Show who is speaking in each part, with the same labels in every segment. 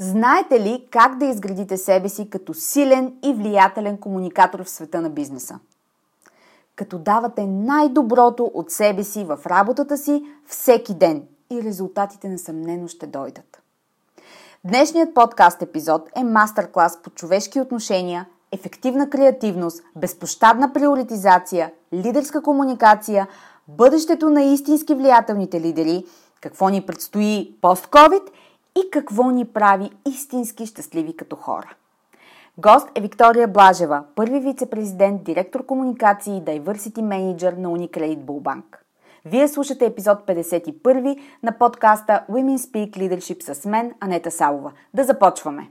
Speaker 1: Знаете ли как да изградите себе си като силен и влиятелен комуникатор в света на бизнеса? Като давате най-доброто от себе си в работата си всеки ден и резултатите несъмнено ще дойдат. Днешният подкаст епизод е мастер-клас по човешки отношения, ефективна креативност, безпощадна приоритизация, лидерска комуникация, бъдещето на истински влиятелните лидери, какво ни предстои пост-ковид – и какво ни прави истински щастливи като хора. Гост е Виктория Блажева, първи вице-президент, директор комуникации и diversity менеджер на Unicredit Bullbank. Вие слушате епизод 51 на подкаста Women Speak Leadership с мен, Анета Салова. Да започваме!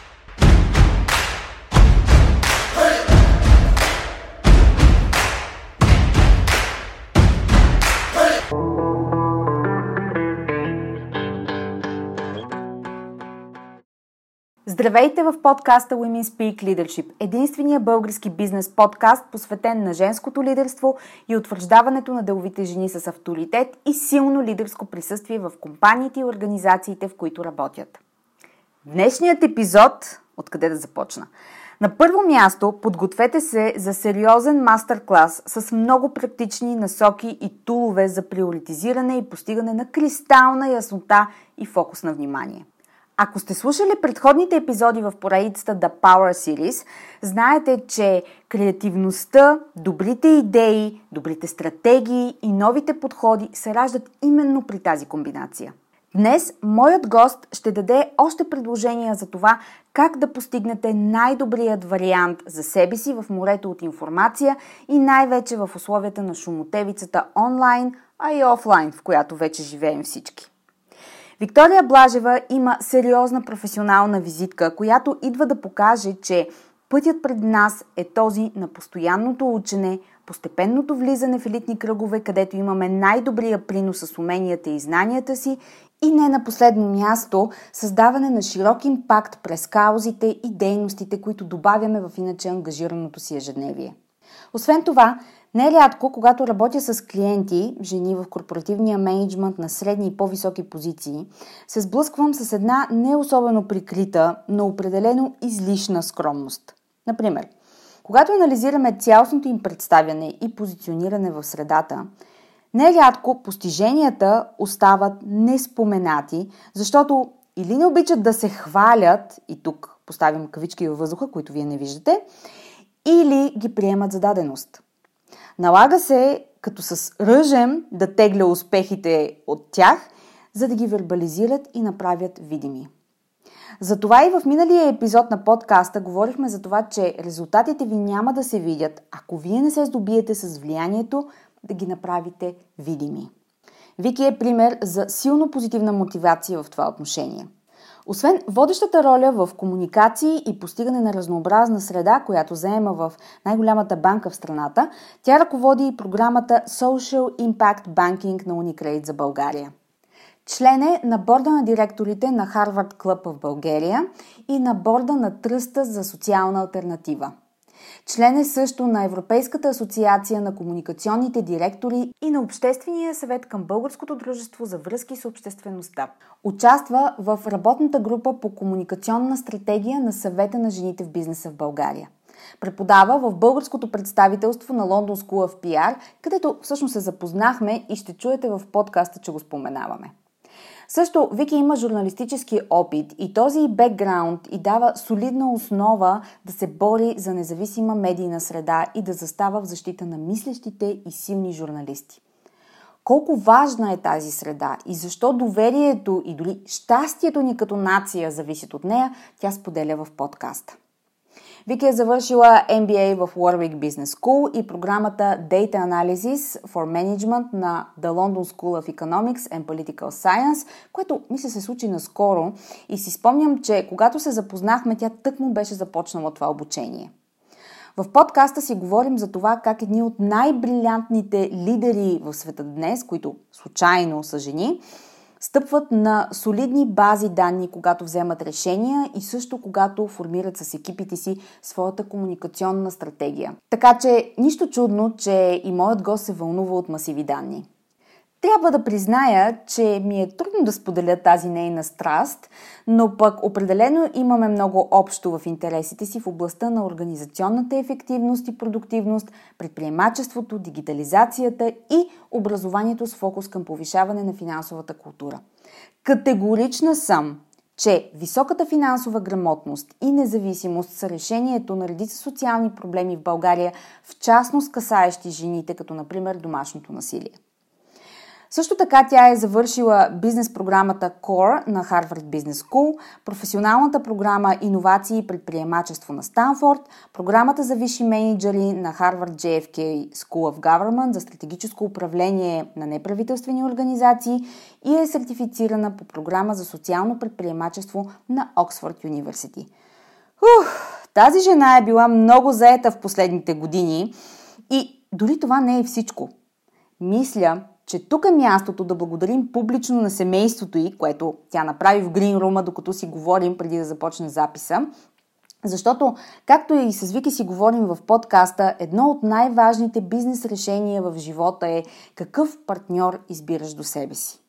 Speaker 1: Здравейте в подкаста Women Speak Leadership, единствения български бизнес подкаст, посветен на женското лидерство и утвърждаването на деловите жени с авторитет и силно лидерско присъствие в компаниите и организациите, в които работят. Днешният епизод, откъде да започна? На първо място, подгответе се за сериозен мастер-клас с много практични насоки и тулове за приоритизиране и постигане на кристална яснота и фокус на внимание. Ако сте слушали предходните епизоди в поредицата The Power Series, знаете, че креативността, добрите идеи, добрите стратегии и новите подходи се раждат именно при тази комбинация. Днес моят гост ще даде още предложения за това как да постигнете най-добрият вариант за себе си в морето от информация и най-вече в условията на шумотевицата онлайн, а и офлайн, в която вече живеем всички. Виктория Блажева има сериозна професионална визитка, която идва да покаже, че пътят пред нас е този на постоянното учене, постепенното влизане в елитни кръгове, където имаме най-добрия принос с уменията и знанията си и не на последно място създаване на широк импакт през каузите и дейностите, които добавяме в иначе ангажираното си ежедневие. Освен това, Нерядко, когато работя с клиенти, жени в корпоративния менеджмент на средни и по-високи позиции, се сблъсквам с една не особено прикрита, но определено излишна скромност. Например, когато анализираме цялостното им представяне и позициониране в средата, нерядко постиженията остават неспоменати, защото или не обичат да се хвалят, и тук поставям кавички във въздуха, които вие не виждате, или ги приемат за даденост – Налага се като с ръжем да тегля успехите от тях, за да ги вербализират и направят видими. Затова и в миналия епизод на подкаста говорихме за това, че резултатите ви няма да се видят, ако вие не се здобиете с влиянието да ги направите видими. Вики е пример за силно позитивна мотивация в това отношение – освен водещата роля в комуникации и постигане на разнообразна среда, която заема в най-голямата банка в страната, тя ръководи и програмата Social Impact Banking на Unicredit за България. Член е на борда на директорите на Harvard Club в България и на борда на Тръста за социална альтернатива. Член е също на Европейската асоциация на комуникационните директори и на Обществения съвет към Българското дружество за връзки с обществеността. Участва в работната група по комуникационна стратегия на съвета на жените в бизнеса в България. Преподава в българското представителство на London School of PR, където всъщност се запознахме и ще чуете в подкаста, че го споменаваме. Също Вики има журналистически опит и този бекграунд и дава солидна основа да се бори за независима медийна среда и да застава в защита на мислещите и силни журналисти. Колко важна е тази среда и защо доверието и дори щастието ни като нация зависят от нея, тя споделя в подкаста. Вики е завършила MBA в Warwick Business School и програмата Data Analysis for Management на The London School of Economics and Political Science, което мисля се случи наскоро и си спомням, че когато се запознахме, тя тък му беше започнала това обучение. В подкаста си говорим за това как едни от най-брилянтните лидери в света днес, които случайно са жени, стъпват на солидни бази данни, когато вземат решения и също когато формират с екипите си своята комуникационна стратегия. Така че нищо чудно, че и моят гост се вълнува от масиви данни. Трябва да призная, че ми е трудно да споделя тази нейна страст, но пък определено имаме много общо в интересите си в областта на организационната ефективност и продуктивност, предприемачеството, дигитализацията и образованието с фокус към повишаване на финансовата култура. Категорична съм, че високата финансова грамотност и независимост са решението на редица социални проблеми в България, в частност касаещи жените, като например домашното насилие. Също така тя е завършила бизнес програмата Core на Harvard Business School, професионалната програма Иновации и предприемачество на Станфорд, програмата за висши менеджери на Harvard JFK School of Government за стратегическо управление на неправителствени организации и е сертифицирана по програма за социално предприемачество на Оксфорд. Ух, тази жена е била много заета в последните години и дори това не е всичко. Мисля, че тук е мястото да благодарим публично на семейството й, което тя направи в Гринрума, докато си говорим преди да започне записа. Защото, както и с Вики си говорим в подкаста, едно от най-важните бизнес решения в живота е какъв партньор избираш до себе си.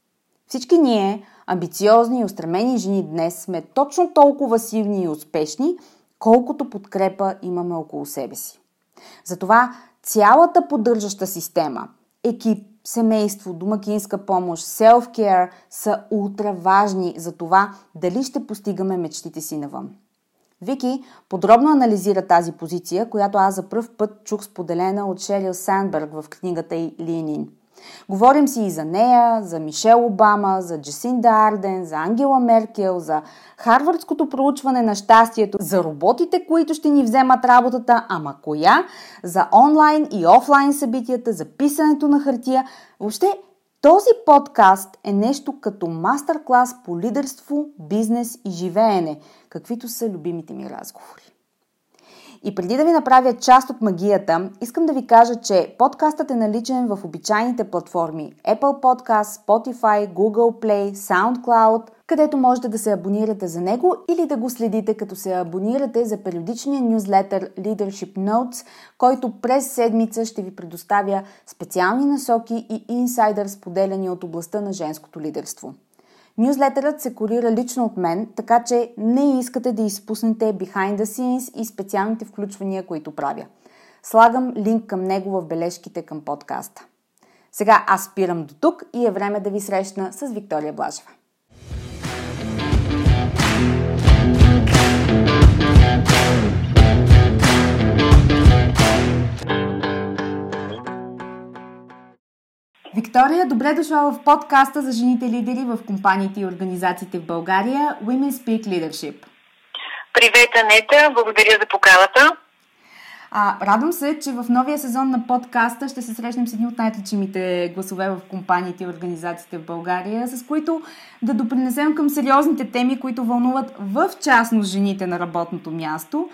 Speaker 1: Всички ние, амбициозни и устремени жени днес, сме точно толкова силни и успешни, колкото подкрепа имаме около себе си. Затова цялата поддържаща система, екип, семейство, домакинска помощ, self-care са ултра важни за това дали ще постигаме мечтите си навън. Вики подробно анализира тази позиция, която аз за пръв път чух споделена от Шерил Сандберг в книгата й Линин – Говорим си и за нея, за Мишел Обама, за Джесинда Арден, за Ангела Меркел, за Харвардското проучване на щастието, за роботите, които ще ни вземат работата, ама коя, за онлайн и офлайн събитията, за писането на хартия. Въобще, този подкаст е нещо като мастер-клас по лидерство, бизнес и живеене, каквито са любимите ми разговори. И преди да ви направя част от магията, искам да ви кажа, че подкастът е наличен в обичайните платформи Apple Podcast, Spotify, Google Play, SoundCloud, където можете да се абонирате за него или да го следите като се абонирате за периодичния нюзлетър Leadership Notes, който през седмица ще ви предоставя специални насоки и инсайдър споделяни от областта на женското лидерство. Нюзлетърът се курира лично от мен, така че не искате да изпуснете behind the scenes и специалните включвания, които правя. Слагам линк към него в бележките към подкаста. Сега аз спирам до тук и е време да ви срещна с Виктория Блажева. Виктория, добре дошла в подкаста за жените лидери в компаниите и организациите в България Women Speak Leadership.
Speaker 2: Привет, Анета! Благодаря за поканата.
Speaker 1: А, радвам се, че в новия сезон на подкаста ще се срещнем с едни от най-отличимите гласове в компаниите и организациите в България, с които да допринесем към сериозните теми, които вълнуват в частност жените на работното място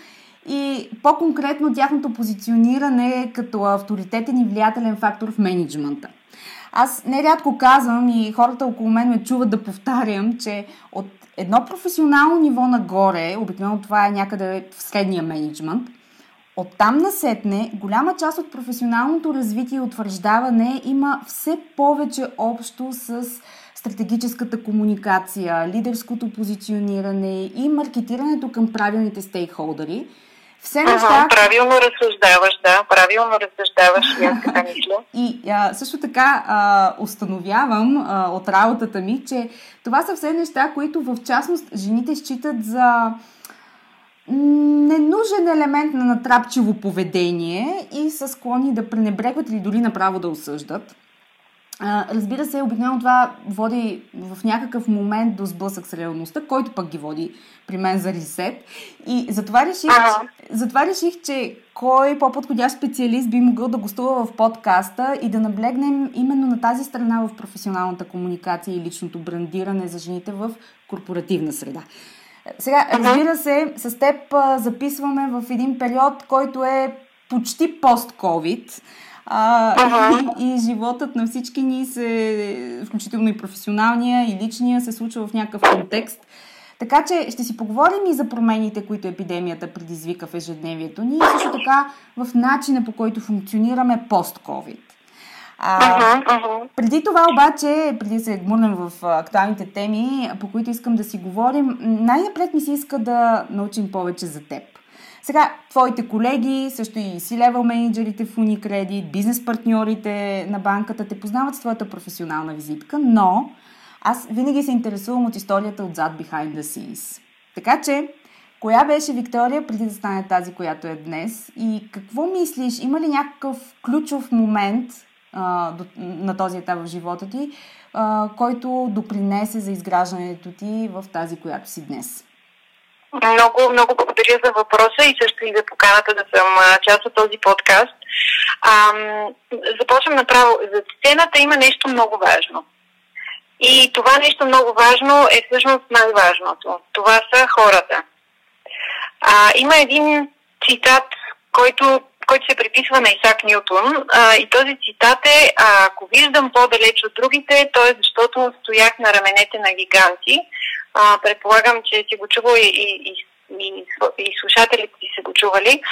Speaker 1: и по-конкретно тяхното позициониране като авторитетен и влиятелен фактор в менеджмента. Аз нерядко казвам и хората около мен ме чуват да повтарям, че от едно професионално ниво нагоре, обикновено това е някъде в средния менеджмент, Оттам насетне, голяма част от професионалното развитие и утвърждаване има все повече общо с стратегическата комуникация, лидерското позициониране и маркетирането към правилните стейкхолдери.
Speaker 2: Все неща... Ага, правилно разсъждаваш, да, правилно разсъждаваш, и аз така мисля.
Speaker 1: И а, също така а, установявам а, от работата ми, че това са все неща, които в частност жените считат за ненужен елемент на натрапчиво поведение и са склонни да пренебрегват или дори направо да осъждат. Разбира се, обикновено това води в някакъв момент до сблъсък с реалността, който пък ги води при мен за ресет. И затова реших, ага. затова реших, че кой по-подходящ специалист би могъл да гостува в подкаста и да наблегнем именно на тази страна в професионалната комуникация и личното брандиране за жените в корпоративна среда. Сега, разбира се, с теб записваме в един период, който е почти пост-ковид. А, uh-huh. и, и животът на всички ни се, включително и професионалния, и личния, се случва в някакъв контекст. Така че ще си поговорим и за промените, които епидемията предизвика в ежедневието ни и също така в начина по който функционираме пост-ковид. А. Преди това обаче, преди да се гмурнем в актуалните теми, по които искам да си говорим, най-напред ми се иска да научим повече за теб. Сега, твоите колеги, също и си-левел менеджерите в Unicredit, бизнес партньорите на банката те познават с твоята професионална визитка, но аз винаги се интересувам от историята отзад behind the scenes. Така че, коя беше Виктория преди да стане тази, която е днес? И какво мислиш? Има ли някакъв ключов момент а, до, на този етап в живота ти, а, който допринесе за изграждането ти в тази, която си днес?
Speaker 2: Много, много благодаря за въпроса и също и за поканата да съм част от този подкаст. Ам, започвам направо. За сцената има нещо много важно. И това нещо много важно е всъщност най-важното. Това са хората. А, има един цитат, който, който се приписва на Исак Ньютон. А, и този цитат е, ако виждам по-далеч от другите, то е защото стоях на раменете на гиганти. А, предполагам, че си го чувал и, и, и, и, слушателите си са го чували.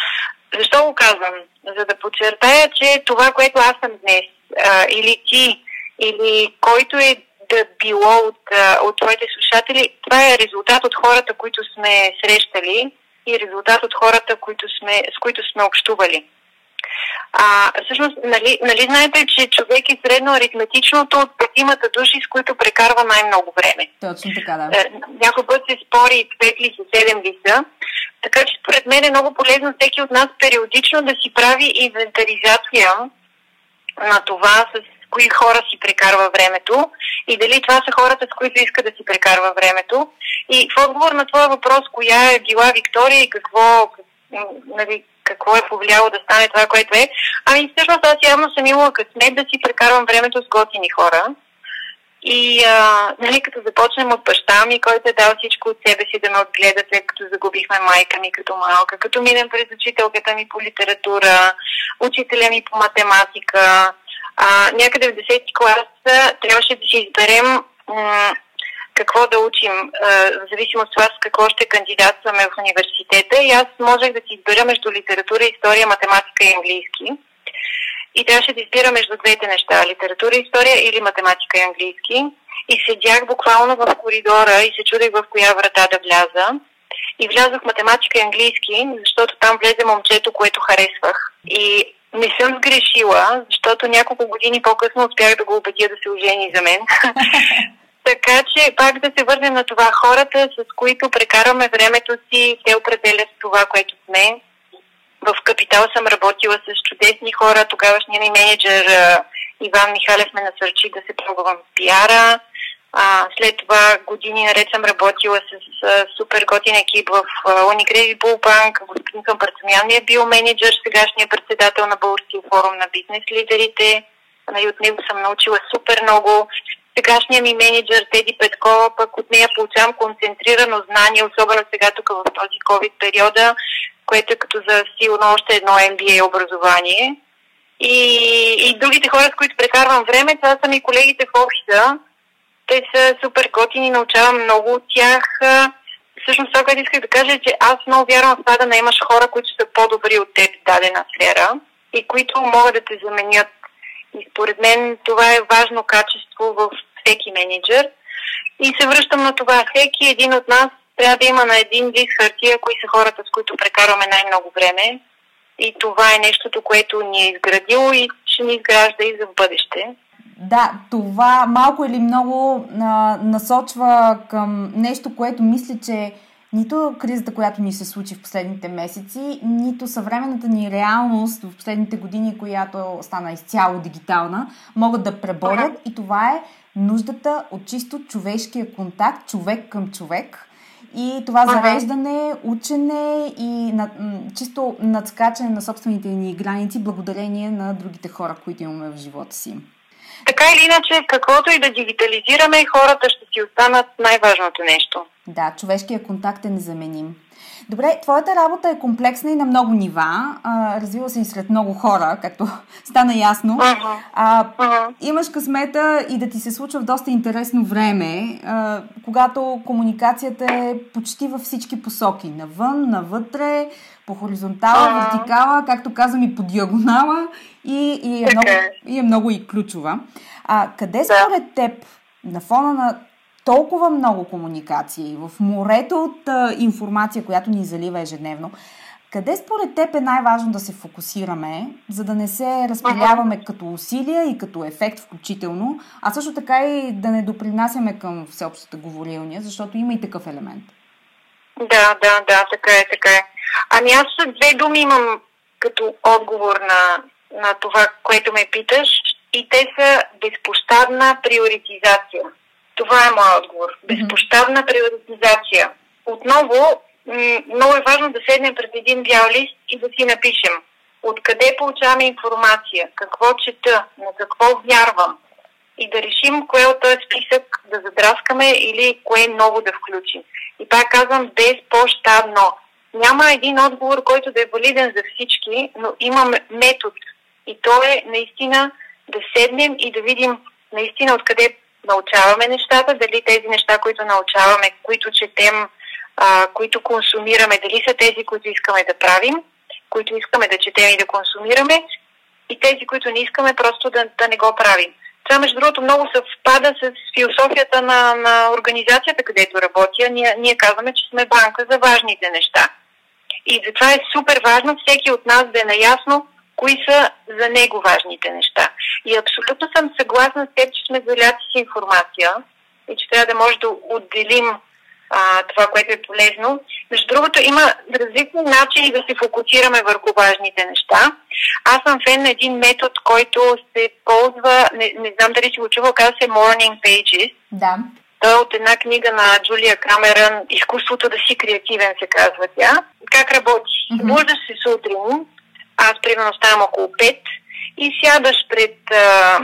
Speaker 2: Защо го казвам? За да подчертая, че това, което аз съм днес, а, или ти, или който е да било от, от твоите слушатели, това е резултат от хората, които сме срещали и резултат от хората, които сме, с които сме общували. А, всъщност, нали, нали знаете, че човек е средно аритметичното от петимата души, с които прекарва най-много време.
Speaker 1: Точно така, да. Е,
Speaker 2: някой път се спори пет ли са, седем ли са. Така че според мен е много полезно всеки от нас периодично да си прави инвентаризация на това с кои хора си прекарва времето и дали това са хората, с които иска да си прекарва времето. И в отговор на твоя въпрос, коя е била Виктория и какво, нали, какво е повлияло да стане това, което е, ами всъщност аз явно съм имала късмет да си прекарвам времето с готини хора. И а, нали, като започнем от баща ми, който е дал всичко от себе си да ме отгледа, след като загубихме майка ми като малка, като минем през учителката ми по литература, учителя ми по математика, а, някъде в 10 клас трябваше да си изберем какво да учим, в зависимост от това с какво ще кандидатстваме в университета. И аз можех да си избера между литература, история, математика и английски. И трябваше да избира между двете неща литература, история или математика и английски. И седях буквално в коридора и се чудех в коя врата да вляза. И влязох в математика и английски, защото там влезе момчето, което харесвах. И не съм сгрешила, защото няколко години по-късно успях да го убедя да се ожени за мен. така че пак да се върнем на това. Хората, с които прекараме времето си, те определят това, което сме. В Капитал съм работила с чудесни хора. Тогавашният ми менеджер Иван Михалев ме насърчи да се пробвам в пиара. А, след това години наред съм работила с, с супер готин екип в Unicredit Bullbank. Господин Кампарцумян ми е бил менеджер, сегашния председател на Българския форум на бизнес лидерите. Нали, от него съм научила супер много. Сегашният ми менеджер Теди Петкова, пък от нея получавам концентрирано знание, особено сега тук в този COVID периода, което е като за силно още едно MBA образование. И, и другите хора, с които прекарвам време, това са ми колегите в офиса, те са супер готини, научавам много от тях. всъщност това, което исках да кажа е, че аз много вярвам в това да наемаш хора, които са по-добри от теб в дадена сфера и които могат да те заменят. И според мен това е важно качество в всеки менеджер. И се връщам на това. Всеки един от нас трябва да има на един лист хартия, кои са хората, с които прекарваме най-много време. И това е нещото, което ни е изградило и ще ни изгражда и за бъдеще.
Speaker 1: Да, това малко или много а, насочва към нещо, което мисля, че нито кризата, която ни се случи в последните месеци, нито съвременната ни реалност в последните години, която стана изцяло дигитална, могат да преборят. И това е нуждата от чисто човешкия контакт, човек към човек. И това зареждане, учене и на, чисто надскачане на собствените ни граници благодарение на другите хора, които имаме в живота си.
Speaker 2: Така или иначе, каквото и да дигитализираме, хората ще си останат най-важното нещо.
Speaker 1: Да, човешкият контакт е незаменим. Добре, твоята работа е комплексна и на много нива. А, развива се и сред много хора, както стана ясно. А. Имаш късмета и да ти се случва в доста интересно време, а, когато комуникацията е почти във всички посоки. Навън, навътре, по хоризонтала, uh-huh. вертикала, както казвам и по диагонала и, и, е, много, и е много и ключова. А, къде според теб, на фона на толкова много комуникации, в морето от а, информация, която ни залива ежедневно, къде според теб е най-важно да се фокусираме, за да не се разпиляваме като усилия и като ефект включително, а също така и да не допринасяме към всеобщата говорилния, защото има и такъв елемент.
Speaker 2: Да, да, да, така е, така е. Ами аз две думи имам като отговор на, на това, което ме питаш и те са безпощадна приоритизация. Това е моят отговор. Безпощадна приоритизация. Отново, много е важно да седнем пред един бял лист и да си напишем откъде получаваме информация, какво чета, на какво вярвам и да решим кое от този списък да задраскаме или кое ново да включим. И пак казвам безпощадно. Няма един отговор, който да е валиден за всички, но имаме метод. И то е наистина да седнем и да видим наистина откъде научаваме нещата, дали тези неща, които научаваме, които четем, а, които консумираме, дали са тези, които искаме да правим, които искаме да четем и да консумираме, и тези, които не искаме просто да, да не го правим. Това, между другото, много съвпада с философията на, на организацията, където работя. Ние, ние казваме, че сме банка за важните неща. И затова е супер важно всеки от нас да е наясно кои са за него важните неща. И абсолютно съм съгласна с теб, че сме заляти с информация и че трябва да може да отделим а, това, което е полезно. Между другото, има различни начини да се фокусираме върху важните неща. Аз съм фен на един метод, който се ползва, не, не знам дали си го чувал, казва се Morning Pages.
Speaker 1: Да.
Speaker 2: Той е от една книга на Джулия Камерън Изкуството да си креативен се казва тя. Как работи? Mm-hmm. се сутрин, аз примерно ставам около 5 и сядаш пред, а,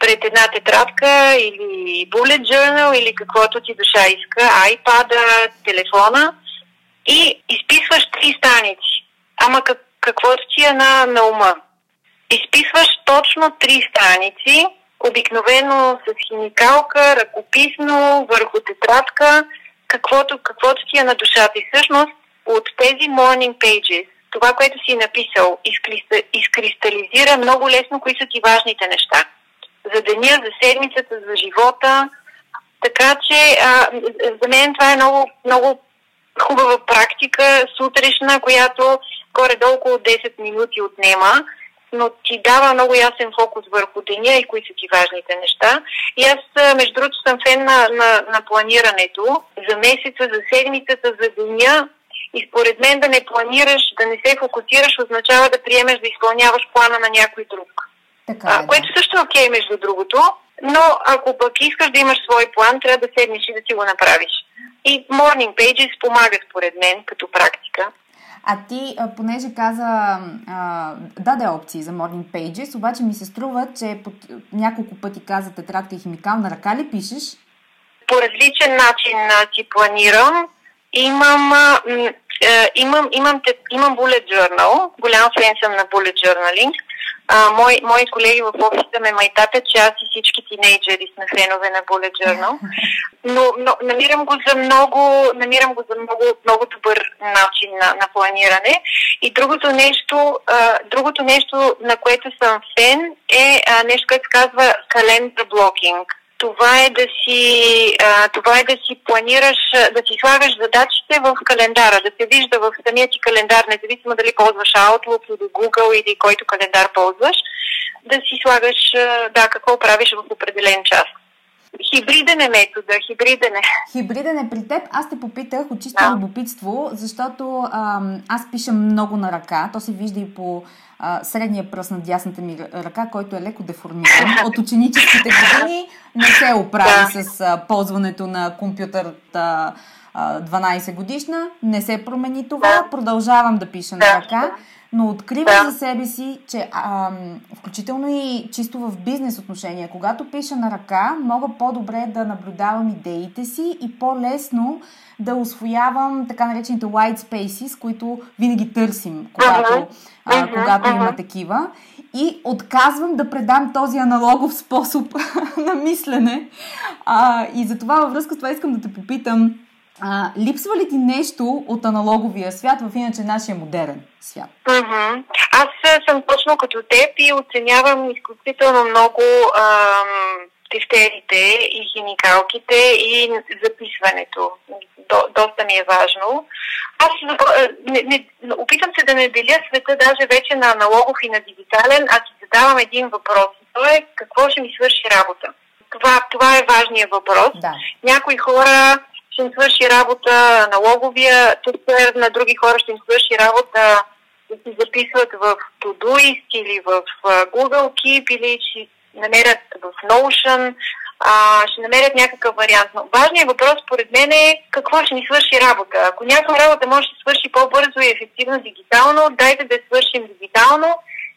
Speaker 2: пред една тетрадка или bullet journal или каквото ти душа иска, iPad, телефона и изписваш три страници. Ама как, каквото ти е на, на ума. Изписваш точно три страници, обикновено с химикалка, ръкописно, върху тетрадка, каквото, каквото ти е на душата. И всъщност от тези morning pages това, което си написал, изкристализира много лесно кои са ти важните неща. За деня, за седмицата, за живота. Така че а, за мен това е много, много хубава практика, сутрешна, която горе-долу около 10 минути отнема, но ти дава много ясен фокус върху деня и кои са ти важните неща. И аз, между другото, съм фен на, на, на планирането за месеца, за седмицата, за деня и според мен да не планираш, да не се фокусираш, означава да приемеш да изпълняваш плана на някой друг.
Speaker 1: Така е,
Speaker 2: а, което също е окей, между другото. Но ако пък искаш да имаш свой план, трябва да седнеш и да си го направиш. И Morning Pages помага според мен като практика.
Speaker 1: А ти, понеже каза, а, даде опции за Morning Pages, обаче ми се струва, че под, няколко пъти каза тетрадка и химикална ръка ли пишеш?
Speaker 2: По различен начин си планирам. Имам, а, имам, имам, имам bullet journal, голям фен съм на bullet journaling. А, мои, мои колеги в офиса ме майтапят, че аз и всички тинейджери сме фенове на Bullet Journal. Но, но намирам го за много, намирам го за много, много добър начин на, на планиране. И другото нещо, а, другото нещо, на което съм фен, е а, нещо, което се казва календар блокинг това е да си, а, това е да си планираш, да си слагаш задачите в календара, да се вижда в самия ти календар, независимо дали ползваш Outlook или Google или който календар ползваш, да си слагаш, да, какво правиш в определен час. Хибриден е метода, хибриден е.
Speaker 1: Хибриден е при теб. Аз те попитах от чисто да. любопитство, защото ам, аз пиша много на ръка. То се вижда и по а, средния пръст на дясната ми ръка, който е леко деформиран. От ученическите години не се оправи да. с а, ползването на компютърта 12 годишна. Не се промени това. Продължавам да пиша на ръка но откривам да. за себе си, че а, включително и чисто в бизнес отношения, когато пиша на ръка, мога по-добре да наблюдавам идеите си и по-лесно да освоявам така наречените white spaces, които винаги търсим, когато, uh-huh. а, когато uh-huh. има такива. И отказвам да предам този аналогов способ на мислене. А, и затова във връзка с това искам да те попитам а, липсва ли ти нещо от аналоговия свят в иначе нашия модерен свят?
Speaker 2: Mm-hmm. Аз съм точно като теб и оценявам изключително много ам, тефтерите и химикалките и записването. До, доста ми е важно. Аз не, не, опитам се да не деля света даже вече на аналогов и на дигитален, а си задавам един въпрос. То е какво ще ми свърши работа. Това, това е важният въпрос. Да. Някои хора ще им свърши работа налоговия тефтер, на други хора ще им свърши работа да си записват в Todoist или в Google Keep или намерят в Notion, а, ще намерят някакъв вариант. Но важният въпрос, според мен е какво ще ни свърши работа. Ако някаква работа може да свърши по-бързо и ефективно дигитално, дайте да свършим дигитално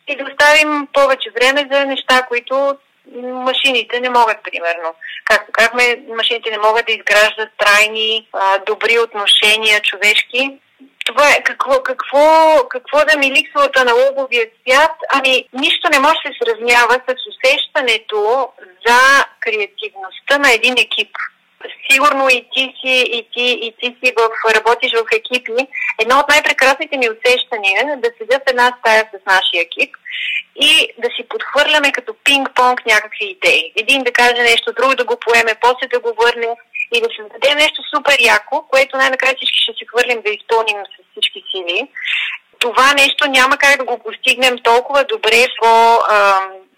Speaker 2: и да оставим повече време за неща, които машините не могат, примерно. Както казахме, машините не могат да изграждат трайни, а, добри отношения човешки. Това е какво, какво, какво да ми ликсва от аналоговия свят? Ами, нищо не може да се сравнява с усещането за креативността на един екип сигурно и ти си, и ти, и ти си в, работиш в екипи. Едно от най-прекрасните ми усещания е да седя в една стая с нашия екип и да си подхвърляме като пинг-понг някакви идеи. Един да каже нещо, друг да го поеме, после да го върне и да създадем нещо супер яко, което най-накрая всички ще си хвърлим да изпълним с всички сили. Това нещо няма как да го постигнем толкова добре по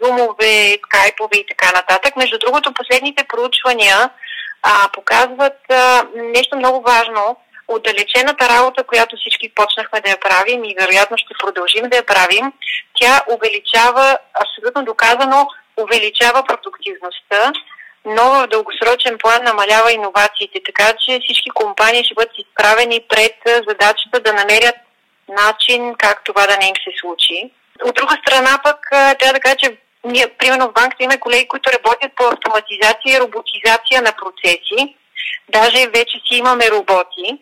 Speaker 2: зумове, скайпове и така нататък. Между другото, последните проучвания а, показват а, нещо много важно. Отдалечената работа, която всички почнахме да я правим и вероятно ще продължим да я правим, тя увеличава, абсолютно доказано, увеличава продуктивността, но в дългосрочен план намалява иновациите, така че всички компании ще бъдат изправени пред задачата да намерят начин как това да не им се случи. От друга страна пък трябва да кажа, че ние, примерно в банката имаме колеги, които работят по автоматизация и роботизация на процеси. Даже вече си имаме роботи.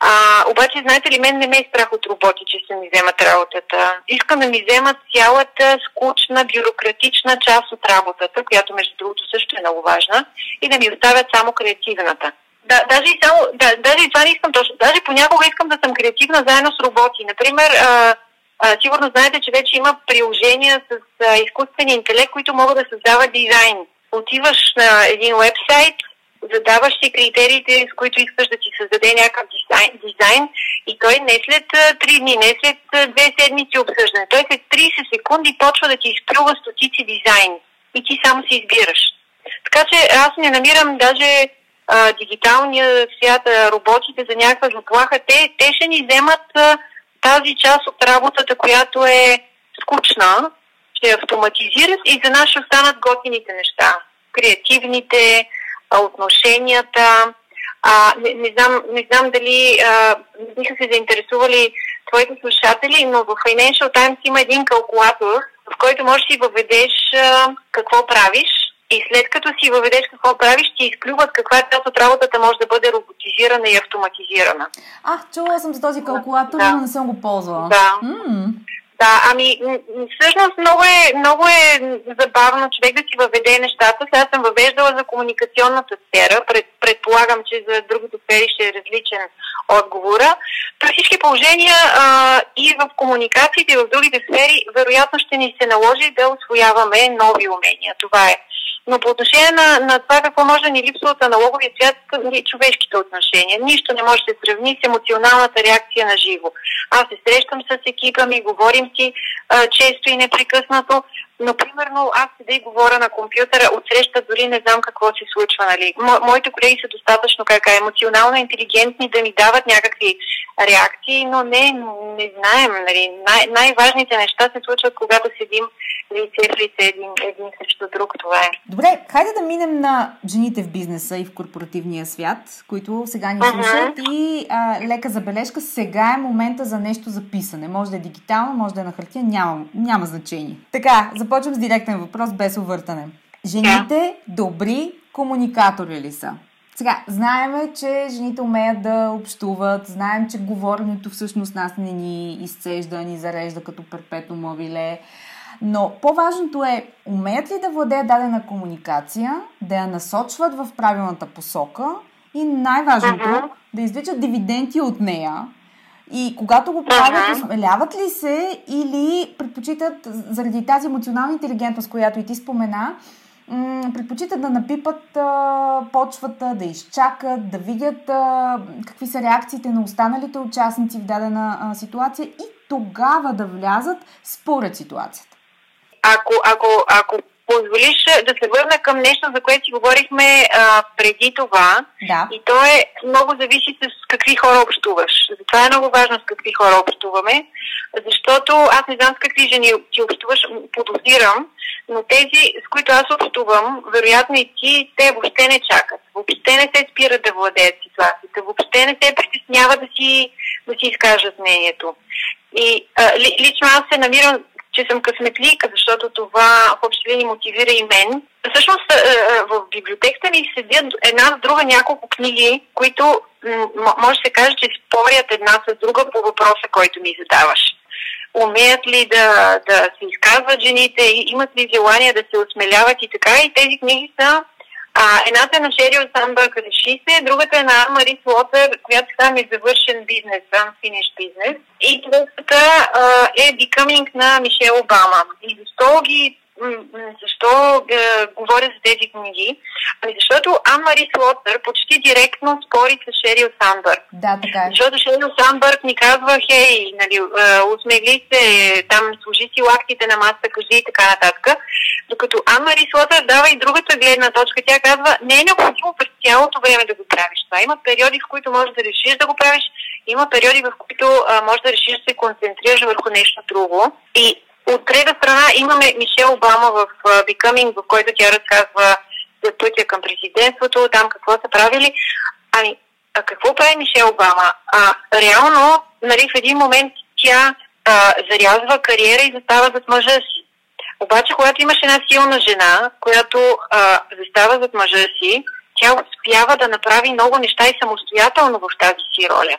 Speaker 2: А, обаче, знаете ли, мен не ме е страх от роботи, че се ми вземат работата. Искам да ми вземат цялата скучна, бюрократична част от работата, която между другото също е много важна, и да ми оставят само креативната. Да, даже и само, да, даже и това не искам точно. Даже понякога искам да съм креативна заедно с роботи. Например, а, а, сигурно знаете, че вече има приложения с а, изкуствен интелект, които могат да създават дизайн. Отиваш на един вебсайт, задаваш си критериите, с които искаш да ти създаде някакъв дизайн, дизайн и той не след три дни, не след две седмици обсъждане, той след 30 секунди почва да ти изплюва стотици дизайни и ти само си избираш. Така че аз не намирам даже а, дигиталния свят, а, роботите за някаква заплаха. Те, те ще ни вземат а, тази част от работата, която е скучна, ще автоматизират и за нас ще останат готините неща. Креативните, отношенията. А, не, не, знам, не знам дали а, биха се заинтересували твоите слушатели, но в Financial Times има един калкулатор, в който можеш да си въведеш а, какво правиш и след като си въведеш какво правиш, ти изклюват каква част от работата може да бъде роботизирана и автоматизирана.
Speaker 1: А, чула съм за този калкулатор, да. но не съм го ползвала.
Speaker 2: Да. М-м. Да, ами всъщност много е, много е забавно човек да си въведе нещата. Сега съм въвеждала за комуникационната сфера. Пред, предполагам, че за другите сфери ще е различен отговора. При всички положения а, и в комуникациите, и в другите сфери, вероятно ще ни се наложи да освояваме нови умения. Това е. Но по отношение на, на това какво може да ни липсва от аналоговия свят, и човешките отношения. Нищо не може да се сравни с емоционалната реакция на живо. Аз се срещам с екипа ми, говорим си а, често и непрекъснато, но примерно аз седа и говоря на компютъра, отсреща дори не знам какво се случва. Нали. Мо, моите колеги са достатъчно как емоционално интелигентни да ми дават някакви реакции, но не, не знаем. Нали. Най- най-важните неща се случват, когато седим лице в лице един, един срещу друг. Това е.
Speaker 1: Добре, хайде да минем на жените в бизнеса и в корпоративния свят, които сега ни слушат uh-huh. и а, лека забележка, сега е момента за нещо за писане. Може да е дигитално, може да е на хартия, няма, няма значение. Така, започвам с директен въпрос без увъртане. Жените добри комуникатори ли са? Сега, знаеме, че жените умеят да общуват, знаем, че говоренето всъщност нас не ни изцежда, ни зарежда като перпето мобиле. Но по-важното е, умеят ли да владеят дадена комуникация, да я насочват в правилната посока и най-важното, uh-huh. да извличат дивиденти от нея. И когато го правят, uh-huh. осмеляват ли се или предпочитат, заради тази емоционална интелигентност, която и ти спомена, предпочитат да напипат а, почвата, да изчакат, да видят а, какви са реакциите на останалите участници в дадена а, ситуация и тогава да влязат според ситуацията.
Speaker 2: Ако, ако, ако позволиш да се върна към нещо, за което си говорихме а, преди това.
Speaker 1: Да.
Speaker 2: И то е много зависи с какви хора общуваш. Затова е много важно с какви хора общуваме, защото аз не знам с какви жени ти общуваш, подозирам, но тези, с които аз общувам, вероятно и ти, те въобще не чакат. Въобще не се спират да владеят ситуацията. Въобще не се притесняват да си, да си изкажат мнението. И а, ли, лично аз се намирам че съм късметлика, защото това в общи линии мотивира и мен. Всъщност в библиотеката ми седят една с друга няколко книги, които може да се каже, че спорят една с друга по въпроса, който ми задаваш. Умеят ли да, да се изказват жените, имат ли желание да се осмеляват и така. И тези книги са а, едната е на Шерил Самбърг Реши се, другата е на Мари Слотър, която сега е завършен бизнес, Unfinished бизнес. И третата е Becoming на Мишел Обама. И защо ги защо е, говоря за тези книги? Ами защото Ан-Мари Слотър почти директно спори с Шерил Сандбърг.
Speaker 1: Да, така е.
Speaker 2: Защото Шерил Сандбърг ни казва, хей, нали, е, усмегли се, там служи си лактите на масата, кажи и така нататък. Докато Ан-Мари Слотър дава и другата гледна точка. Тя казва, не е необходимо през цялото време да го правиш това. Има периоди, в които можеш да решиш да го правиш, има периоди, в които а, можеш да решиш да се концентрираш върху нещо друго. И от трета страна имаме Мишел Обама в Becoming, в който тя разказва за пътя към президентството, там какво са правили. Ами, а какво прави Мишел Обама? А, реално, нали, в един момент тя а, зарязва кариера и застава зад мъжа си. Обаче, когато имаш една силна жена, която а, застава зад мъжа си, тя успява да направи много неща и самостоятелно в тази си роля.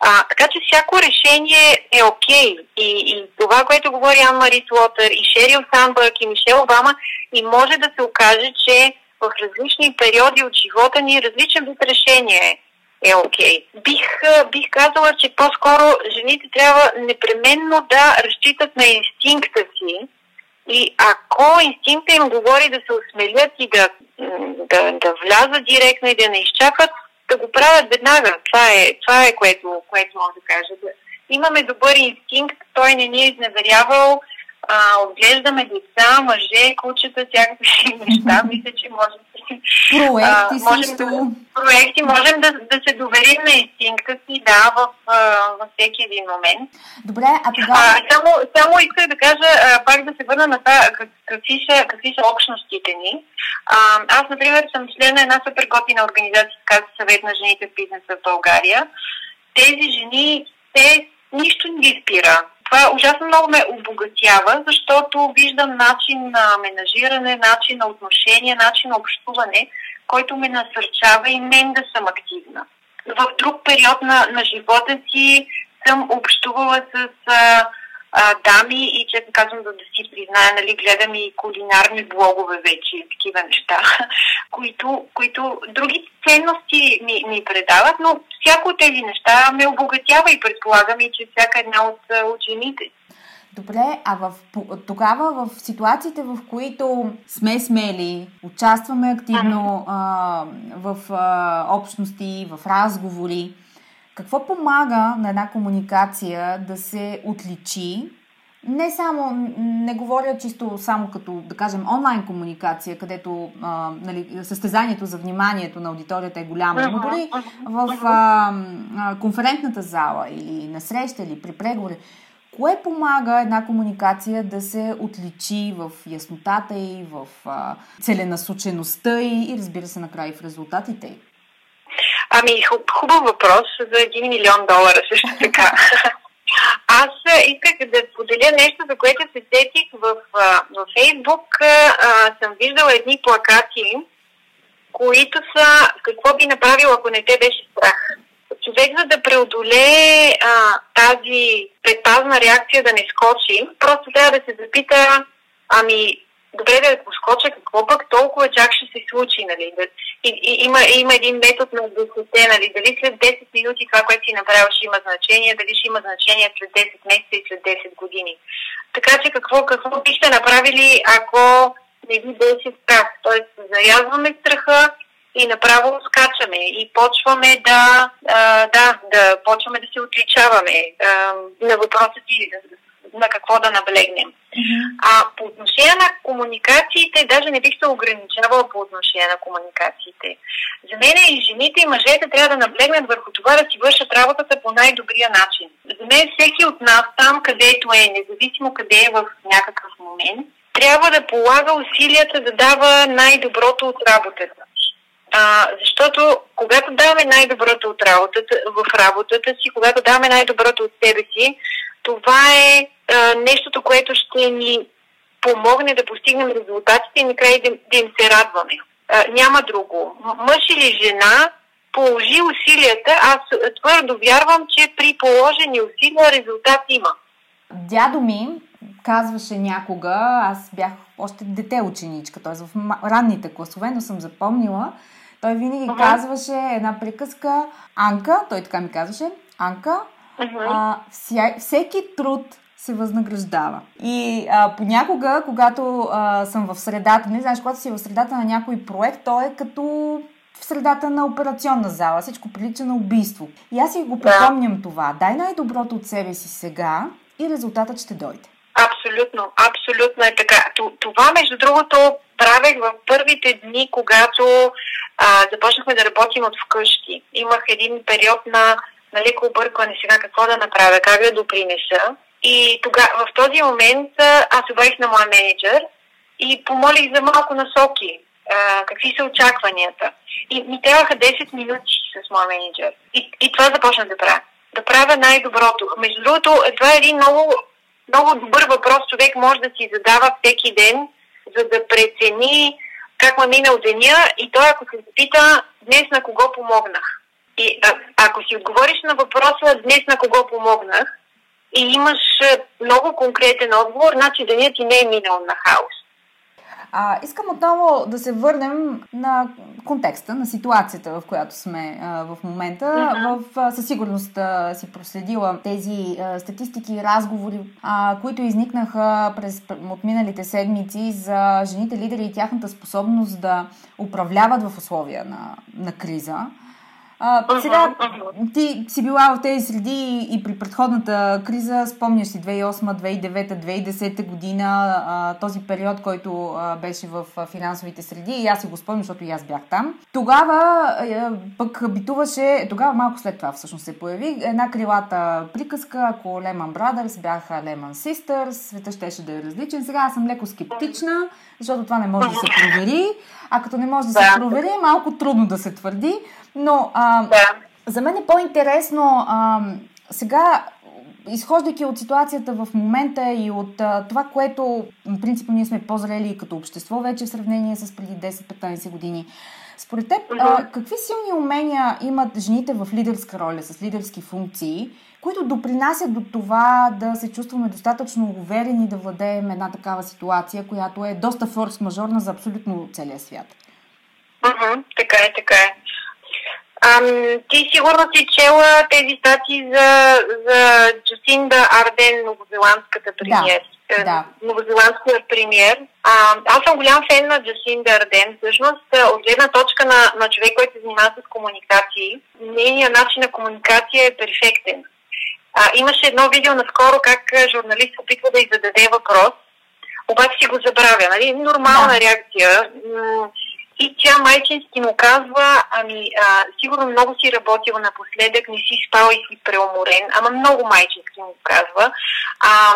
Speaker 2: А, така че всяко решение е окей. Okay. И, и това, което говори Ан Мари Слотър и Шерил Санбърг и Мишел Обама, и може да се окаже, че в различни периоди от живота ни различен вид решение е окей. Okay. Бих, бих казала, че по-скоро жените трябва непременно да разчитат на инстинкта си и ако инстинкта им говори да се осмелят и да, да, да влязат директно и да не изчакат, да го правят веднага. Това е, това е което, което мога да кажа. Имаме добър инстинкт, той не ни е изневерявал, а, отглеждаме деца, мъже, кучета, всякакви неща. Мисля, че можем
Speaker 1: Проекти а, можем
Speaker 2: Да, проекти можем да, да се доверим на инстинкта си, да, в, във всеки един момент.
Speaker 1: Добре, а тогава...
Speaker 2: А, само, само исках да кажа, а, пак да се върна на това, какви са, какви са общностите ни. А, аз, например, съм член на една супер готина организация, казва Съвет на жените в бизнеса в България. Тези жени, те нищо не ги спира това ужасно много ме обогатява, защото виждам начин на менажиране, начин на отношение, начин на общуване, който ме насърчава и мен да съм активна. В друг период на, на живота си съм общувала с а, а, дами и честно казвам да, да си призная, нали, гледам и кулинарни блогове вече, такива неща, които, които други ценности ми, ми предават, но всяко от тези неща ме обогатява и предполагам и, че всяка една от, от жените.
Speaker 1: Добре, а в, тогава в ситуациите, в които сме смели, участваме активно а, в а, общности, в разговори, какво помага на една комуникация да се отличи? Не само, не говоря чисто само като, да кажем, онлайн комуникация, където а, нали, състезанието за вниманието на аудиторията е голямо, но дори в а, а, конферентната зала или на среща или при преговори. Кое помага една комуникация да се отличи в яснотата и в а, целенасочеността и, и разбира се накрая в резултатите й?
Speaker 2: Ами, хубав въпрос за един милион долара също така. Аз исках да споделя нещо, за което се сетих в, в Фейсбук. Съм виждала едни плакати, които са какво би направил, ако не те беше страх. Човек, за да преодолее а, тази предпазна реакция да не скочи, просто трябва да се запита, ами добре да поскоча, какво пък толкова чак ще се случи, нали? И, и, има, има един метод на десете, нали? Дали след 10 минути това, което си направил, ще има значение, дали ще има значение след 10 месеца и след 10 години. Така че какво, какво бихте направили, ако не ви беше страх? Тоест, зарязваме страха и направо скачаме и почваме да, а, да, да почваме да се отличаваме. А, на въпроса ти на какво да наблегнем. Mm-hmm. А по отношение на комуникациите, даже не бих се ограничавала по отношение на комуникациите. За мен и жените и мъжете трябва да наблегнат върху това да си вършат работата по най-добрия начин. За мен всеки от нас, там където е, независимо къде е в някакъв момент, трябва да полага усилията да дава най-доброто от работата. А, защото когато даваме най-доброто от работата, в работата си, когато даваме най-доброто от себе си, това е а, нещото, което ще ни помогне да постигнем резултатите и накрая да, да им се радваме. А, няма друго. Мъж или жена положи усилията, аз твърдо вярвам, че при положени усилия резултат има.
Speaker 1: Дядо ми казваше някога, аз бях още дете ученичка, т.е. в ранните класове, но съм запомнила, той винаги uh-huh. казваше една приказка, Анка, той така ми казваше, Анка, uh-huh. а, вся, всеки труд се възнаграждава. И а, понякога, когато а, съм в средата, не знаеш, когато си в средата на някой проект, то е като в средата на операционна зала. Всичко прилича на убийство. И аз си го припомням това. Дай най-доброто от себе си сега и резултатът ще дойде.
Speaker 2: Абсолютно, абсолютно е така. Това, между другото, правех в първите дни, когато а, започнахме да работим от вкъщи. Имах един период на, на леко объркване сега какво да направя, как да допринеса. И тога, в този момент аз обадих на моя менеджер и помолих за малко насоки. А, какви са очакванията. И ми трябваха 10 минути с моя менеджер. И, и това започна да правя. Да правя най-доброто. Между другото, това е един много, много добър въпрос. Човек може да си задава всеки ден, за да прецени как ме минал деня и той ако се запита днес на кого помогнах. И а, ако си отговориш на въпроса днес на кого помогнах, и имаш е, много конкретен отговор, значи денят ти не е минал на хаос.
Speaker 1: А, искам отново да се върнем на контекста, на ситуацията, в която сме а, в момента. Uh-huh. В, а, със сигурност а, си проследила тези а, статистики и разговори, а, които изникнаха през отминалите седмици за жените лидери и тяхната способност да управляват в условия на, на криза. А, сега ти си била в тези среди и при предходната криза, спомняш си 2008, 2009, 2010 година, а, този период, който а, беше в финансовите среди и аз си го спомням, защото и аз бях там. Тогава а, пък битуваше, тогава малко след това всъщност се появи една крилата приказка, ако Lehman Brothers бяха Lehman Sisters, света щеше да е различен. Сега аз съм леко скептична, защото това не може да се провери, а като не може да се провери, е малко трудно да се твърди. Но а, да. за мен е по-интересно а, сега изхождайки от ситуацията в момента и от а, това, което, принципно, ние сме по-зрели като общество вече в сравнение с преди 10-15 години, Според теб, а, какви силни умения имат жените в лидерска роля, с лидерски функции, които допринасят до това да се чувстваме достатъчно уверени да владеем една такава ситуация, която е доста форс-мажорна за абсолютно целия свят?
Speaker 2: Mm-hmm, така е, така е. Ам, ти сигурно си чела тези статии за, за Джасинда Арден, новозеландската премьер.
Speaker 1: Да, да.
Speaker 2: Новозеландския премьер. А, аз съм голям фен на Джасинда Арден. Всъщност, от гледна точка на, на човек, който се занимава с комуникации, нейният начин на комуникация е перфектен. А, имаше едно видео наскоро как журналист опитва да й зададе въпрос, обаче си го забравя. Нали? Нормална да. реакция и тя майчински му казва, ами, а, сигурно много си работил напоследък, не си спал и си преуморен, ама много майчински му казва. А,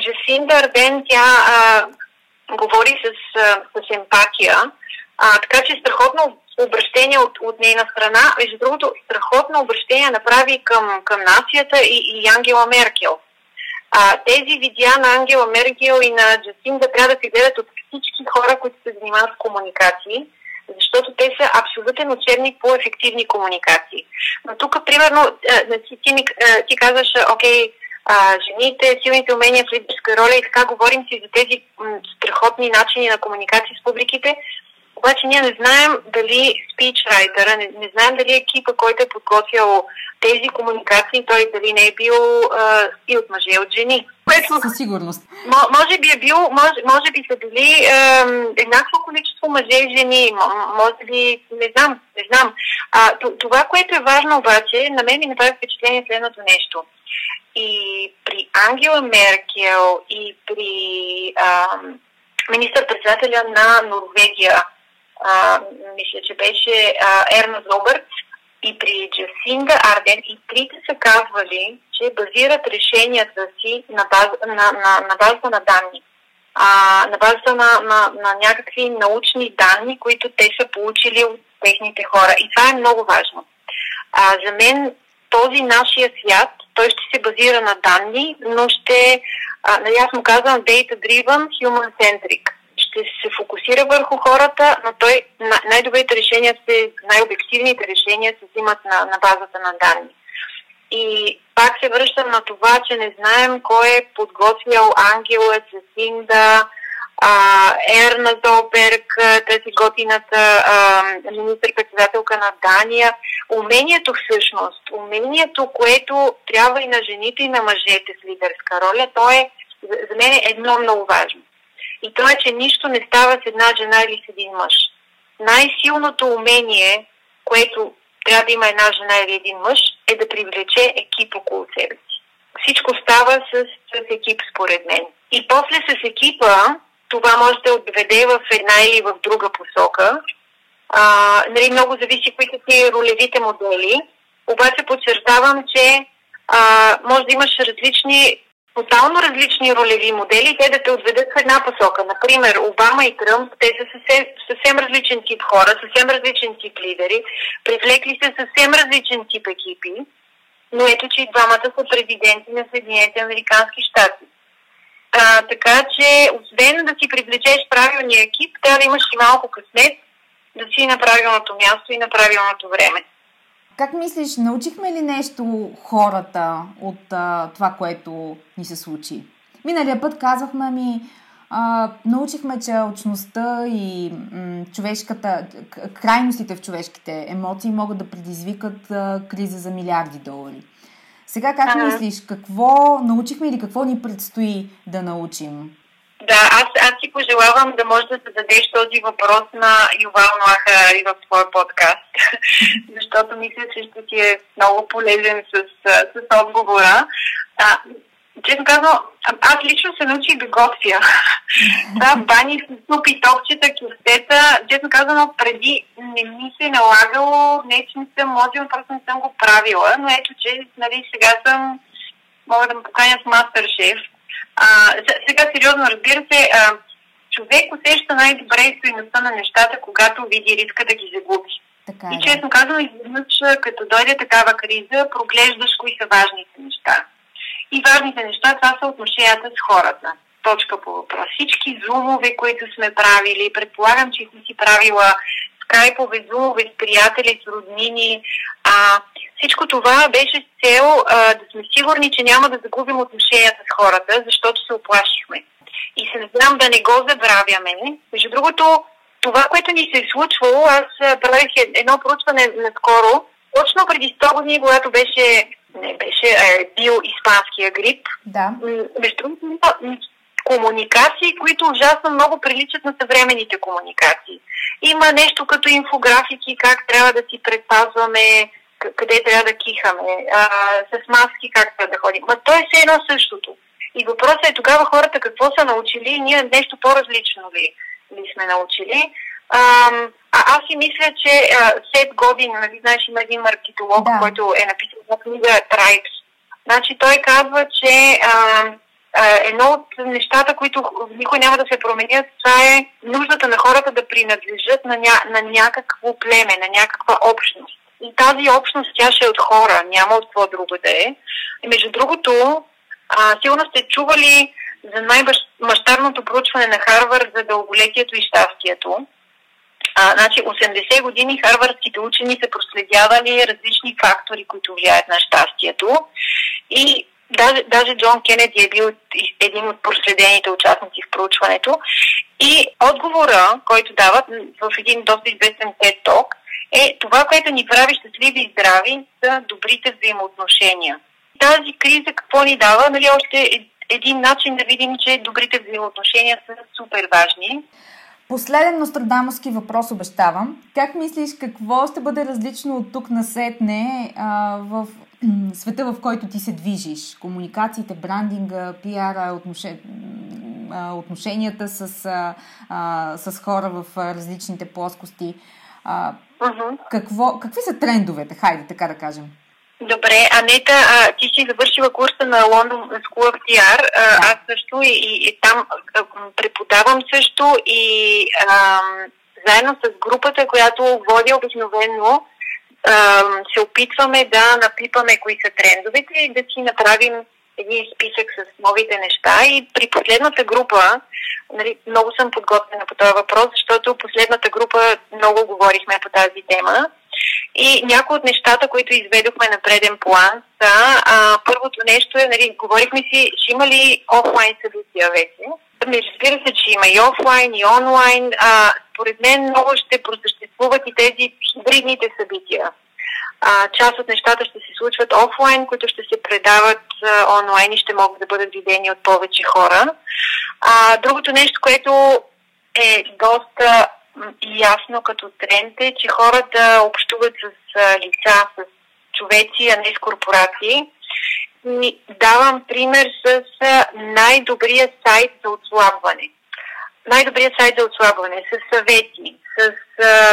Speaker 2: Джасинда Арден, тя а, говори с, с емпатия, а, така че страхотно обращение от, от нейна страна. Между другото, страхотно обращение направи към, към нацията и, и Ангела Меркел. А, тези видеа на Ангела Меркел и на Джасинда трябва да се гледат от всички хора, които се занимават с комуникации, защото те са абсолютен учебник по ефективни комуникации. Но тук, примерно, ти, ти, ти казваш, окей, а, жените, силните умения в лидерска роля и така говорим си за тези м, страхотни начини на комуникация с публиките, обаче ние не знаем дали спичрайтера, не, не знаем дали екипа, който е подготвял тези комуникации, той дали не е бил а, и от мъже, от жени.
Speaker 1: Което, Със сигурност.
Speaker 2: може би е бил, може, може би са били еднакво количество мъже и жени, може би, не знам, не знам. А, това, което е важно обаче, на мен ми направи впечатление следното нещо. И при Ангела Меркел, и при а, министър-председателя на Норвегия, а, мисля, че беше Ерна Зобърт, и при Джасинда Арден и трите са казвали, че базират решенията си на, база, на, на, на базата на данни. А, на базата на, на, на някакви научни данни, които те са получили от техните хора. И това е много важно. А, за мен този нашия свят, той ще се базира на данни, но ще, а, му казвам data-driven, human-centric ще се фокусира върху хората, но той най-добрите решения, се, най-обективните решения се взимат на, на базата на данни. И пак се връщам на това, че не знаем кой е подготвял Ангела, Цесинда, а, Ерна Золберг, тази готината министър-председателка на Дания. Умението всъщност, умението, което трябва и на жените и на мъжете с лидерска роля, то е за мен е едно много важно. И това е, че нищо не става с една жена или с един мъж. Най-силното умение, което трябва да има една жена или един мъж, е да привлече екип около себе си. Всичко става с, с екип, според мен. И после с екипа това може да отведе в една или в друга посока. А, нали, много зависи кои са ти ролевите модели. Обаче подчертавам, че а, може да имаш различни тотално различни ролеви модели, те да те отведат в една посока. Например, Обама и Тръмп, те са съвсем, съвсем различен тип хора, съвсем различен тип лидери, привлекли се съвсем различен тип екипи, но ето, че и двамата са президенти на Съединените Американски щати. А, така че, освен да си привлечеш правилния екип, трябва да имаш и малко късмет, да си на правилното място и на правилното време.
Speaker 1: Как мислиш, научихме ли нещо хората от а, това, което ни се случи? Миналия път казахме ми, а, научихме, че очността и м, човешката, крайностите в човешките емоции могат да предизвикат а, криза за милиарди долари. Сега как ага. мислиш, какво научихме или какво ни предстои да научим?
Speaker 2: Да, аз, аз ти пожелавам да можеш да зададеш този въпрос на Ювал Ноаха и в твоя подкаст, защото мисля, че ще ти е много полезен с, с отговора. А, честно казвам, аз лично се научих да готвя. да, бани с суп и топчета, кюфтета. Честно казано, преди не ми се е налагало, не че не съм можела, просто не съм го правила, но ето, че нали, сега съм, мога да ме поканя с мастер шеф а, сега сериозно, разбира се, а, човек усеща най-добре стоиността на нещата, когато види риска да ги загуби. Така, и честно казвам, изведнъж, като дойде такава криза, проглеждаш кои са важните неща. И важните неща, това са отношенията с хората. Точка по въпрос. Всички зумове, които сме правили, предполагам, че си си правила с скайпове, зумове с приятели, с роднини. А, всичко това беше с цел а, да сме сигурни, че няма да загубим отношенията с хората, защото се оплашихме. И се знам да не го забравяме. Между другото, това, което ни се е случвало, аз правих едно проучване наскоро, точно преди 100 години, когато беше, не беше, е, бил испанския грип.
Speaker 1: Да.
Speaker 2: Между другото, комуникации, които ужасно много приличат на съвременните комуникации. Има нещо като инфографики, как трябва да си предпазваме, къде трябва да кихаме, а, с маски как трябва да ходим. Ма то е все едно същото. И въпросът е тогава хората какво са научили ние нещо по-различно ли, ли сме научили. А, а аз си мисля, че а, Сет Годин, нали, знаеш, има един маркетолог, да. който е написал на книга Tribes. Значи той казва, че а, едно от нещата, които никой няма да се променят, това е нуждата на хората да принадлежат на, ня, на някакво племе, на някаква общност. И тази общност тя ще е от хора, няма от какво друго да е. И между другото, а, сигурно сте чували за най-мащабното проучване на Харвард за дълголетието и щастието. А, значи 80 години харвардските учени са проследявали различни фактори, които влияят на щастието. И даже, даже Джон Кенеди е бил един от проследените участници в проучването. И отговора, който дават в един доста известен TED Talk, е това, което ни прави щастливи и здрави, са добрите взаимоотношения. Тази криза какво ни дава? Нали, още един начин да видим, че добрите взаимоотношения са супер важни.
Speaker 1: Последен нострадамовски въпрос обещавам. Как мислиш, какво ще бъде различно от тук на сетне а, в света, в който ти се движиш? Комуникациите, брандинга, пиара, отношения отношенията с, а, с хора в различните плоскости. А, uh-huh. какво, какви са трендовете, хайде така да кажем?
Speaker 2: Добре, Анета, а, ти си завършила курса на London School of PR, а, да. аз също и, и, и там а, преподавам също и а, заедно с групата, която водя обикновено, се опитваме да напипаме кои са трендовете и да си направим един списък с новите неща. И при последната група, нали, много съм подготвена по този въпрос, защото последната група много говорихме по тази тема. И някои от нещата, които изведохме на преден план са, а, първото нещо е, нали, говорихме си, ще има ли офлайн събития вече? Ами, разбира се, че има и офлайн, и онлайн. А, според мен много ще просъществуват и тези хибридните събития. А, част от нещата ще се случват офлайн, които ще се предават а, онлайн и ще могат да бъдат видени от повече хора. А, другото нещо, което е доста ясно като тренд е, че хората общуват с лица, с човеци, а не с корпорации. Давам пример с най-добрия сайт за отслабване. Най-добрият сайт за отслабване, с съвети, с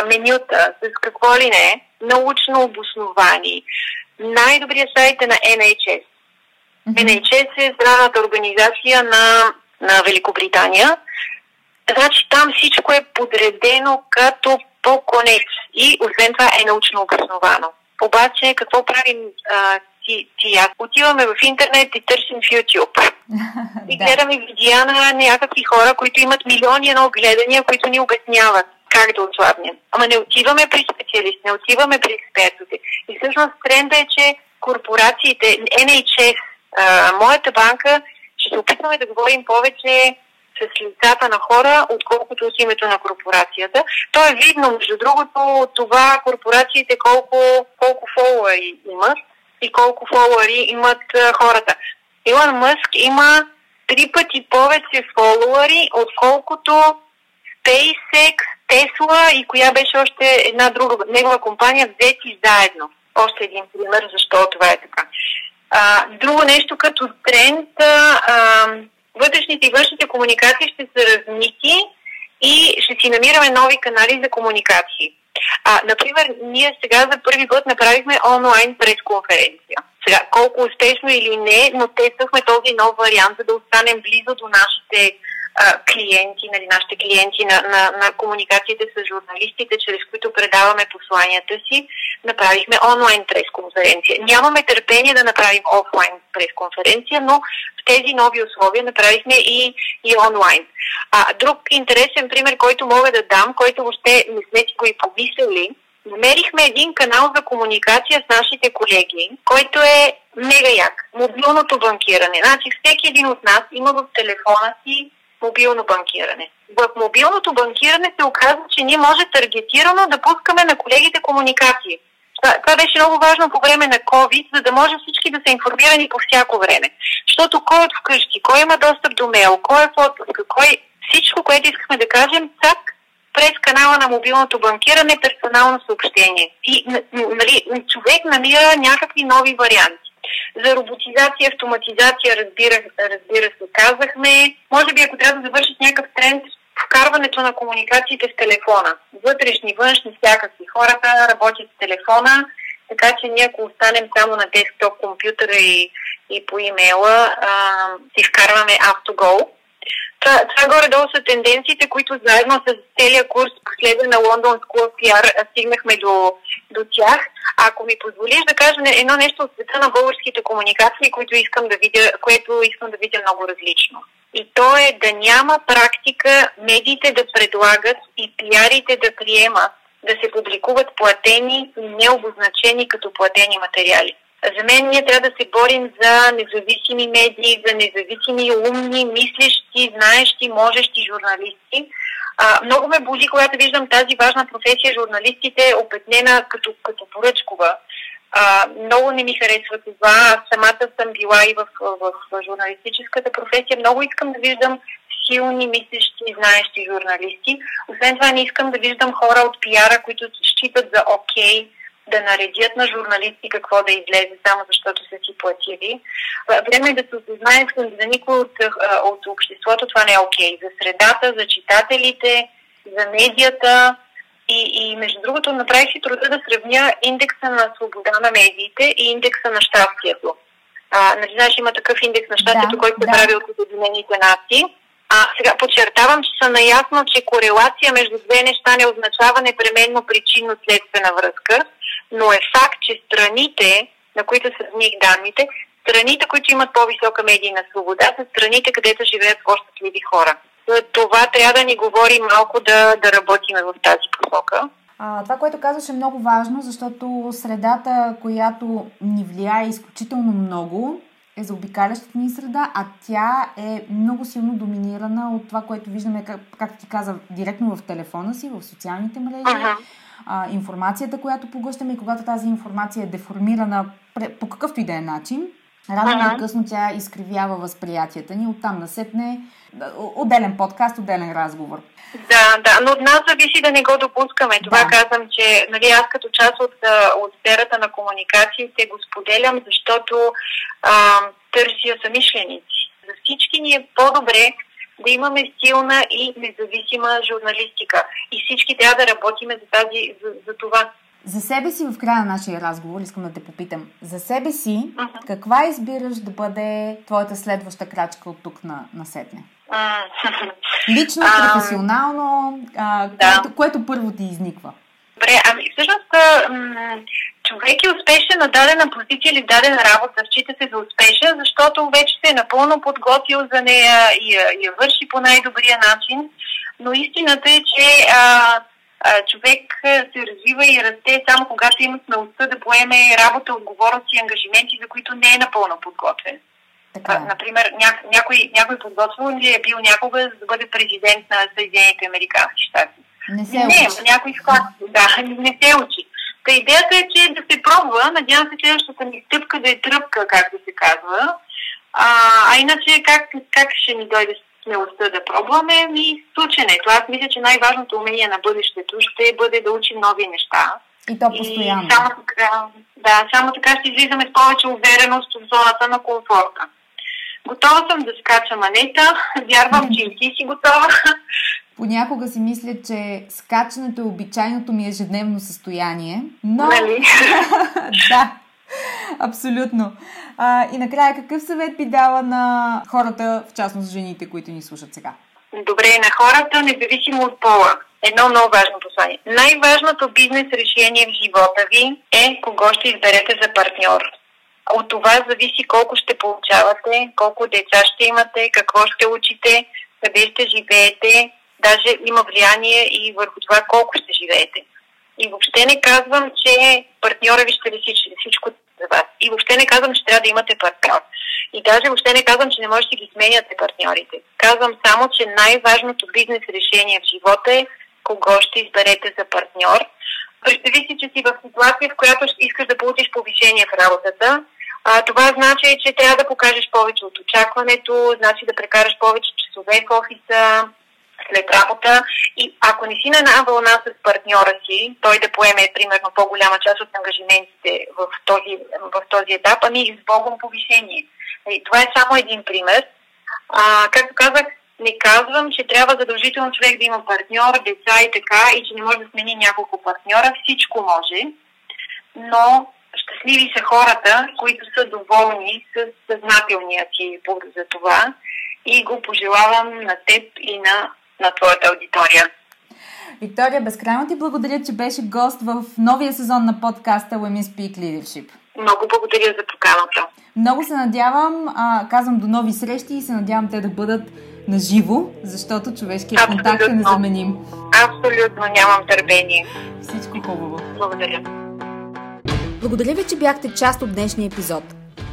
Speaker 2: менюта, с какво ли не, научно обосновани. Най-добрият сайт е на NHS. NHS е здравната организация на, на Великобритания Значи там всичко е подредено като по конец и освен това е научно обосновано. Обаче какво правим а, ти, ти аз? Отиваме в интернет и търсим в YouTube. И гледаме видеа на някакви хора, които имат милиони едно гледания, които ни обясняват как да отслабнем. Ама не отиваме при специалист, не отиваме при експертите. И всъщност тренда е, че корпорациите, NHS, а, моята банка, ще се опитваме да говорим повече с лицата на хора, отколкото от името на корпорацията. То е видно, между другото, това корпорациите колко, колко фолуари имат и колко фолуари имат хората. Илон Мъск има три пъти повече фолуари, отколкото SpaceX, Tesla и коя беше още една друга негова компания, взети заедно. Още един пример, защо това е така. А, друго нещо като тренд, а, вътрешните и външните комуникации ще са размити и ще си намираме нови канали за комуникации. А, например, ние сега за първи път направихме онлайн пресконференция. Сега, колко успешно или не, но тествахме този нов вариант, за да останем близо до нашите клиенти, нали, нашите клиенти на, на, на комуникациите с журналистите, чрез които предаваме посланията си, направихме онлайн пресконференция. Нямаме търпение да направим офлайн пресконференция, но в тези нови условия направихме и, и онлайн. А, друг интересен пример, който мога да дам, който въобще не сме си го и помислили, намерихме един канал за комуникация с нашите колеги, който е мега як. Мобилното банкиране. Значи всеки един от нас има в телефона си мобилно банкиране. В мобилното банкиране се оказва, че ние може таргетирано да пускаме на колегите комуникации. Това, това беше много важно по време на COVID, за да може всички да са информирани по всяко време. Защото кой е вкъщи, кой има достъп до мейл, кой е фото, кой... Всичко, което искахме да кажем, так през канала на мобилното банкиране персонално съобщение. И нали, човек намира някакви нови варианти. За роботизация, автоматизация, разбира, разбира се, казахме. Може би, ако трябва да завършиш някакъв тренд, вкарването на комуникациите с телефона. Вътрешни, външни, всякакви. Хората работят с телефона, така че ние ако останем само на десктоп компютъра и, и по имейла, а, си вкарваме AutoGo. Това, това горе-долу са тенденциите, които заедно с целия курс последва на London School of PR стигнахме до, до тях. Ако ми позволиш да кажа едно нещо от света на българските комуникации, което искам да видя, което искам да видя много различно. И то е да няма практика медиите да предлагат и пиарите да приемат да се публикуват платени и необозначени като платени материали. За мен ние трябва да се борим за независими медии, за независими, умни, мислещи, знаещи, можещи журналисти. А, много ме боли, когато виждам тази важна професия, журналистите, опетнена като, като поръчкова. А, много не ми харесва това. Аз самата съм била и в, в, в журналистическата професия. Много искам да виждам силни, мислещи, знаещи журналисти. Освен това не искам да виждам хора от пиара, които считат за окей okay, да наредят на журналисти какво да излезе, само защото са си платили. Време е да се осъзнае за никой от, от обществото това не е окей. Okay. За средата, за читателите, за медията, и, и между другото направих си труда да сравня индекса на свобода на медиите и индекса на щастието. А, нали знаеш, има такъв индекс на щастието, да, който се да. прави от Обединените нации. А, сега подчертавам, че са наясно, че корелация между две неща не означава непременно причинно-следствена връзка, но е факт, че страните, на които сравних данните, страните, които имат по-висока медийна свобода, са страните, където живеят по-щастливи хора това трябва да ни говори малко да, да работиме в тази посока.
Speaker 1: А, това, което казваш е много важно, защото средата, която ни влияе изключително много, е за обикалящата ни среда, а тя е много силно доминирана от това, което виждаме, как, както ти каза, директно в телефона си, в социалните мрежи. Uh-huh. А, информацията, която поглъщаме и когато тази информация е деформирана по какъвто и да е начин, Рано или късно тя изкривява възприятията ни, оттам насетне отделен подкаст, отделен разговор.
Speaker 2: Да, да, но от нас зависи да не го допускаме. Това да. казвам, че нали, аз като част от, от сферата на комуникациите го споделям, защото а, търся самишленици. За всички ни е по-добре да имаме силна и независима журналистика. И всички трябва да работиме за, тази, за, за това.
Speaker 1: За себе си в края на нашия разговор искам да те попитам. За себе си, uh-huh. каква избираш да бъде твоята следваща крачка от тук на, на сетне? Uh-huh. Лично, професионално, а, да. което, което първо ти изниква?
Speaker 2: Добре, ами всъщност м- човек е успешен на дадена позиция или дадена работа, счита се за успешен, защото вече се е напълно подготвил за нея и я, я върши по най-добрия начин. Но истината е, че а, човек се развива и расте само когато има смелостта да поеме работа, отговорност и ангажименти, за които не е напълно подготвен. Така. Е. Например, ня, някой, някой подготвил ли е бил някога за да бъде президент на Съединените Американски щати?
Speaker 1: Не се не, учи.
Speaker 2: някой склад, да, не се учи. Та идеята е, че да се пробва, надявам се следващата ми стъпка да е тръпка, както се казва. А, а иначе как, как ще ни дойде смелостта да пробваме и слученето. Аз мисля, че най-важното умение на бъдещето ще бъде да учим нови неща.
Speaker 1: И то постоянно.
Speaker 2: И само така, да, само така ще излизаме с повече увереност в зоната на комфорта. Готова съм да скача манета. Вярвам, че и ти си готова.
Speaker 1: Понякога си мисля, че скачането е обичайното ми ежедневно състояние, но...
Speaker 2: Нали?
Speaker 1: да, Абсолютно. А, и накрая, какъв съвет би дала на хората, в частност жените, които ни слушат сега?
Speaker 2: Добре, на хората, независимо от пола. Едно много важно послание. Най-важното бизнес решение в живота ви е кого ще изберете за партньор. От това зависи колко ще получавате, колко деца ще имате, какво ще учите, къде ще живеете, даже има влияние и върху това колко ще живеете. И въобще не казвам, че партньора ви ще реши всичко за вас. И въобще не казвам, че трябва да имате партньор. И даже въобще не казвам, че не можете да ги сменяте партньорите. Казвам само, че най-важното бизнес решение в живота е кого ще изберете за партньор. Представи си, че си в ситуация, в която искаш да получиш повишение в работата. А, това значи, че трябва да покажеш повече от очакването, значи да прекараш повече часове в офиса, след работа и ако не си на една вълна с партньора си, той да поеме примерно по-голяма част от ангажиментите в този, в този етап, ами с Богом повишение. Това е само един пример. А, както казах, не казвам, че трябва задължително човек да има партньор, деца и така, и че не може да смени няколко партньора. Всичко може, но щастливи са хората, които са доволни с съзнателния си избор за това и го пожелавам на теб и на на твоята аудитория.
Speaker 1: Виктория, безкрайно ти благодаря, че беше гост в новия сезон на подкаста Women Speak Leadership.
Speaker 2: Много благодаря за поканата.
Speaker 1: Много се надявам, а, казвам до нови срещи и се надявам те да бъдат на живо, защото човешкият Абсолютно. контакт е незаменим.
Speaker 2: Абсолютно, нямам търпение.
Speaker 1: Всичко хубаво.
Speaker 2: Благодаря.
Speaker 1: Благодаря ви, че бяхте част от днешния епизод.